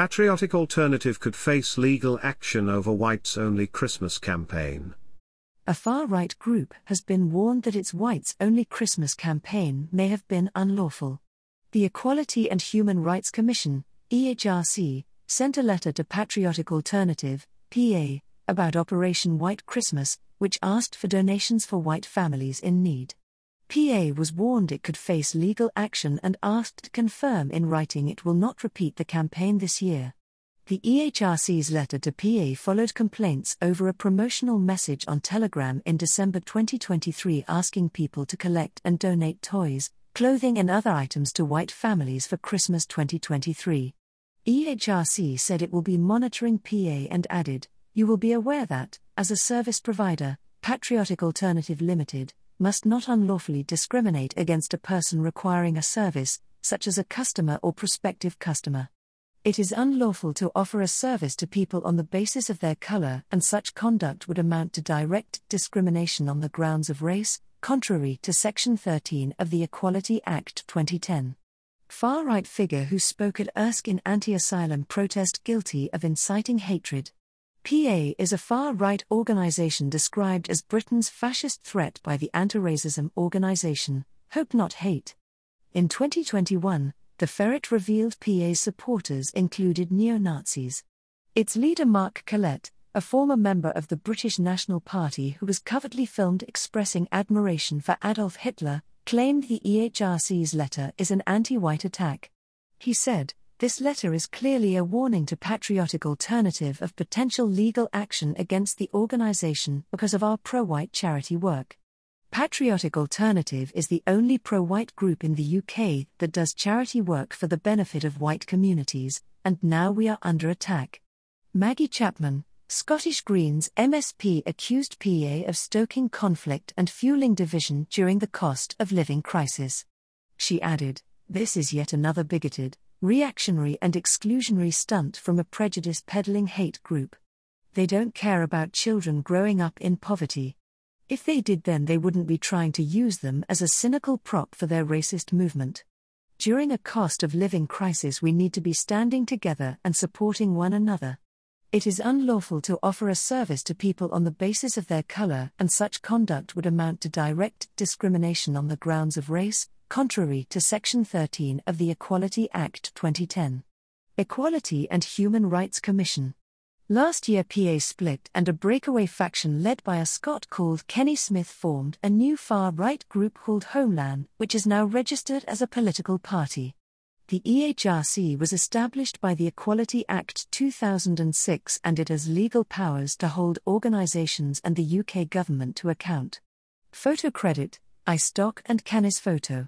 Patriotic Alternative could face legal action over Whites Only Christmas campaign. A far right group has been warned that its Whites Only Christmas campaign may have been unlawful. The Equality and Human Rights Commission, EHRC, sent a letter to Patriotic Alternative, PA, about Operation White Christmas, which asked for donations for white families in need. PA was warned it could face legal action and asked to confirm in writing it will not repeat the campaign this year. The EHRC's letter to PA followed complaints over a promotional message on Telegram in December 2023 asking people to collect and donate toys, clothing, and other items to white families for Christmas 2023. EHRC said it will be monitoring PA and added, You will be aware that, as a service provider, Patriotic Alternative Limited, must not unlawfully discriminate against a person requiring a service, such as a customer or prospective customer. It is unlawful to offer a service to people on the basis of their color, and such conduct would amount to direct discrimination on the grounds of race, contrary to Section 13 of the Equality Act 2010 far right figure who spoke at Erskine anti asylum protest guilty of inciting hatred. PA is a far right organization described as Britain's fascist threat by the anti racism organization, Hope Not Hate. In 2021, the Ferret revealed PA's supporters included neo Nazis. Its leader Mark Collett, a former member of the British National Party who was covertly filmed expressing admiration for Adolf Hitler, claimed the EHRC's letter is an anti white attack. He said, This letter is clearly a warning to Patriotic Alternative of potential legal action against the organization because of our pro white charity work. Patriotic Alternative is the only pro white group in the UK that does charity work for the benefit of white communities, and now we are under attack. Maggie Chapman, Scottish Greens MSP accused PA of stoking conflict and fueling division during the cost of living crisis. She added, This is yet another bigoted, reactionary, and exclusionary stunt from a prejudice peddling hate group. They don't care about children growing up in poverty. If they did, then they wouldn't be trying to use them as a cynical prop for their racist movement. During a cost of living crisis, we need to be standing together and supporting one another. It is unlawful to offer a service to people on the basis of their color, and such conduct would amount to direct discrimination on the grounds of race, contrary to Section 13 of the Equality Act 2010. Equality and Human Rights Commission. Last year, PA split and a breakaway faction led by a Scot called Kenny Smith formed a new far right group called Homeland, which is now registered as a political party. The EHRC was established by the Equality Act 2006 and it has legal powers to hold organisations and the UK government to account. Photo credit, iStock and Canis Photo.